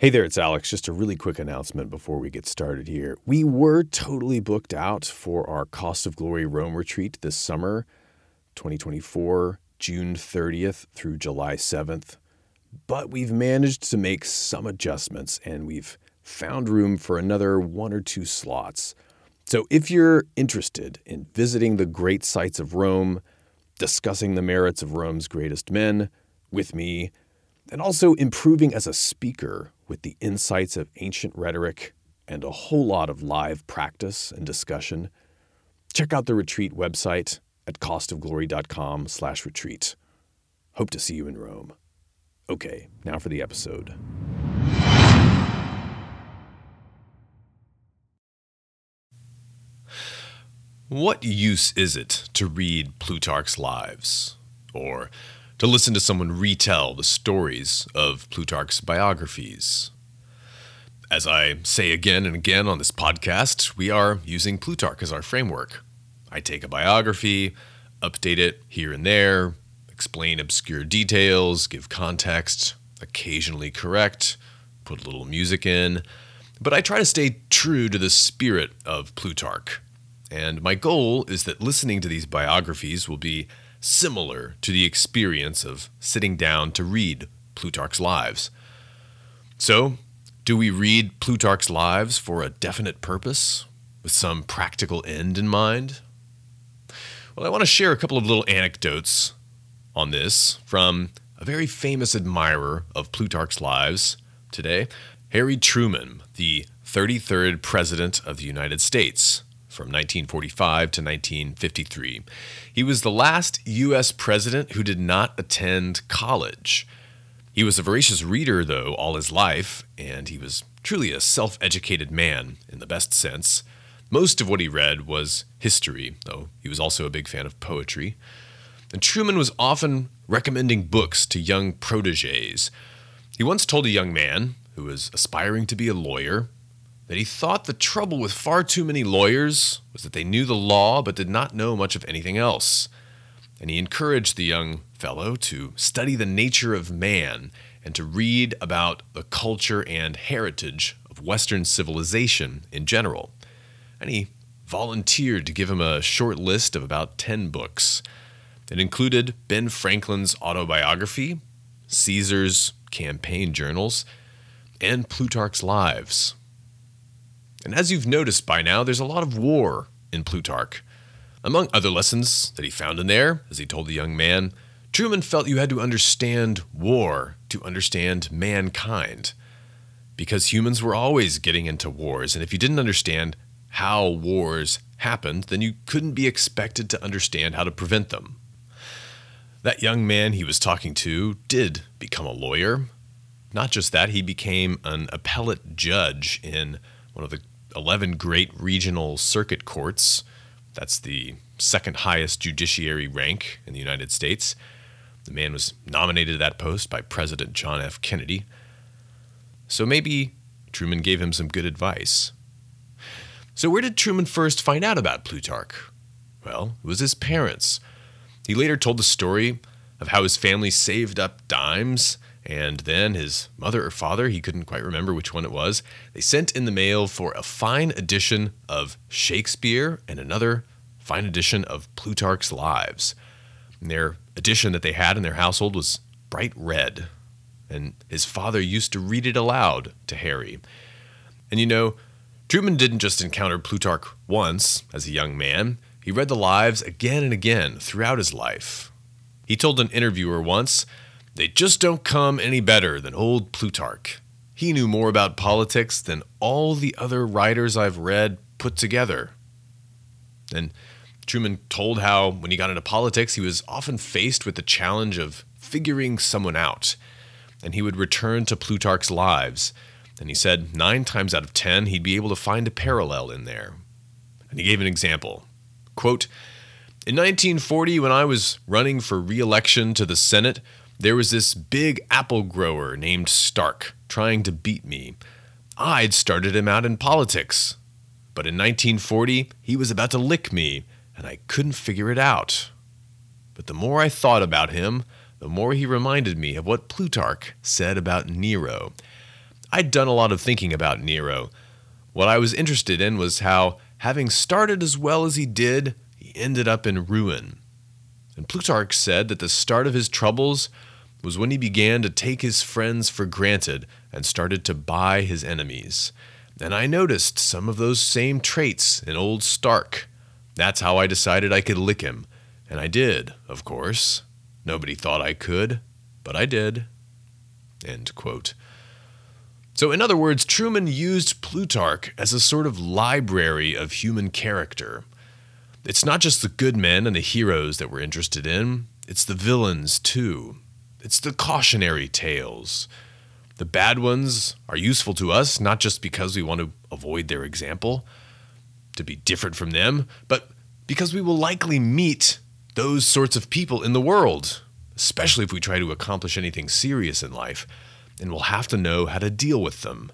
Hey there, it's Alex. Just a really quick announcement before we get started here. We were totally booked out for our Cost of Glory Rome retreat this summer, 2024, June 30th through July 7th. But we've managed to make some adjustments and we've found room for another one or two slots. So if you're interested in visiting the great sites of Rome, discussing the merits of Rome's greatest men with me, and also improving as a speaker with the insights of ancient rhetoric and a whole lot of live practice and discussion, check out the retreat website at costofglory.com/retreat. Hope to see you in Rome. Okay, now for the episode. What use is it to read Plutarch's Lives? Or to listen to someone retell the stories of Plutarch's biographies. As I say again and again on this podcast, we are using Plutarch as our framework. I take a biography, update it here and there, explain obscure details, give context, occasionally correct, put a little music in, but I try to stay true to the spirit of Plutarch. And my goal is that listening to these biographies will be similar to the experience of sitting down to read Plutarch's Lives. So, do we read Plutarch's Lives for a definite purpose, with some practical end in mind? Well, I want to share a couple of little anecdotes on this from a very famous admirer of Plutarch's Lives today, Harry Truman, the 33rd President of the United States from 1945 to 1953. He was the last U.S. president who did not attend college. He was a voracious reader, though, all his life, and he was truly a self educated man in the best sense. Most of what he read was history, though he was also a big fan of poetry. And Truman was often recommending books to young proteges. He once told a young man who was aspiring to be a lawyer that he thought the trouble with far too many lawyers was that they knew the law but did not know much of anything else. And he encouraged the young fellow to study the nature of man and to read about the culture and heritage of Western civilization in general. And he volunteered to give him a short list of about 10 books. It included Ben Franklin's autobiography, Caesar's campaign journals, and Plutarch's Lives. And as you've noticed by now, there's a lot of war in Plutarch. Among other lessons that he found in there, as he told the young man, Truman felt you had to understand war to understand mankind. Because humans were always getting into wars, and if you didn't understand how wars happened, then you couldn't be expected to understand how to prevent them. That young man he was talking to did become a lawyer. Not just that, he became an appellate judge in one of the 11 great regional circuit courts. That's the second highest judiciary rank in the United States. The man was nominated to that post by President John F. Kennedy. So maybe Truman gave him some good advice. So, where did Truman first find out about Plutarch? Well, it was his parents. He later told the story of how his family saved up dimes and then his mother or father, he couldn't quite remember which one it was, they sent in the mail for a fine edition of Shakespeare and another fine edition of Plutarch's Lives. And their edition that they had in their household was bright red. And his father used to read it aloud to Harry. And you know, Truman didn't just encounter Plutarch once as a young man, he read the lives again and again throughout his life. He told an interviewer once they just don't come any better than old Plutarch. He knew more about politics than all the other writers I've read put together. And Truman told how, when he got into politics, he was often faced with the challenge of figuring someone out. And he would return to Plutarch's lives. And he said nine times out of ten, he'd be able to find a parallel in there. And he gave an example. Quote, in 1940, when I was running for re election to the Senate, there was this big apple grower named Stark trying to beat me. I'd started him out in politics. But in 1940, he was about to lick me, and I couldn't figure it out. But the more I thought about him, the more he reminded me of what Plutarch said about Nero. I'd done a lot of thinking about Nero. What I was interested in was how, having started as well as he did, he ended up in ruin. And Plutarch said that the start of his troubles was when he began to take his friends for granted and started to buy his enemies. And I noticed some of those same traits in old Stark. That's how I decided I could lick him. And I did, of course. Nobody thought I could, but I did. End quote. So, in other words, Truman used Plutarch as a sort of library of human character. It's not just the good men and the heroes that we're interested in, it's the villains too. It's the cautionary tales. The bad ones are useful to us, not just because we want to avoid their example, to be different from them, but because we will likely meet those sorts of people in the world, especially if we try to accomplish anything serious in life, and we'll have to know how to deal with them,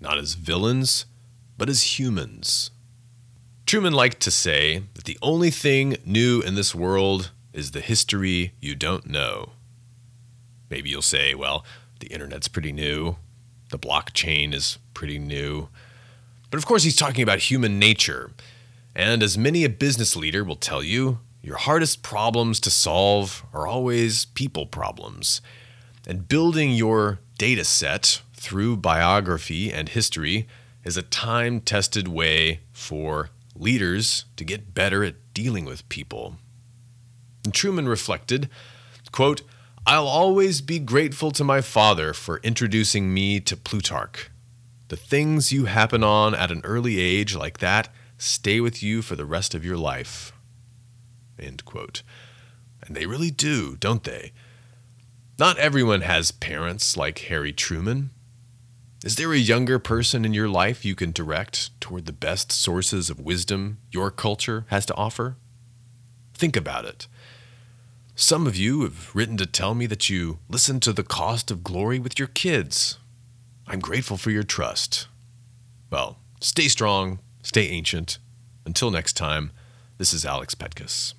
not as villains, but as humans. Truman liked to say that the only thing new in this world is the history you don't know. Maybe you'll say, well, the internet's pretty new, the blockchain is pretty new. But of course, he's talking about human nature. And as many a business leader will tell you, your hardest problems to solve are always people problems. And building your data set through biography and history is a time tested way for leaders to get better at dealing with people. And Truman reflected, quote, I'll always be grateful to my father for introducing me to Plutarch. The things you happen on at an early age like that stay with you for the rest of your life. End quote. And they really do, don't they? Not everyone has parents like Harry Truman. Is there a younger person in your life you can direct toward the best sources of wisdom your culture has to offer? Think about it. Some of you have written to tell me that you listen to the cost of glory with your kids. I'm grateful for your trust. Well, stay strong, stay ancient. Until next time, this is Alex Petkus.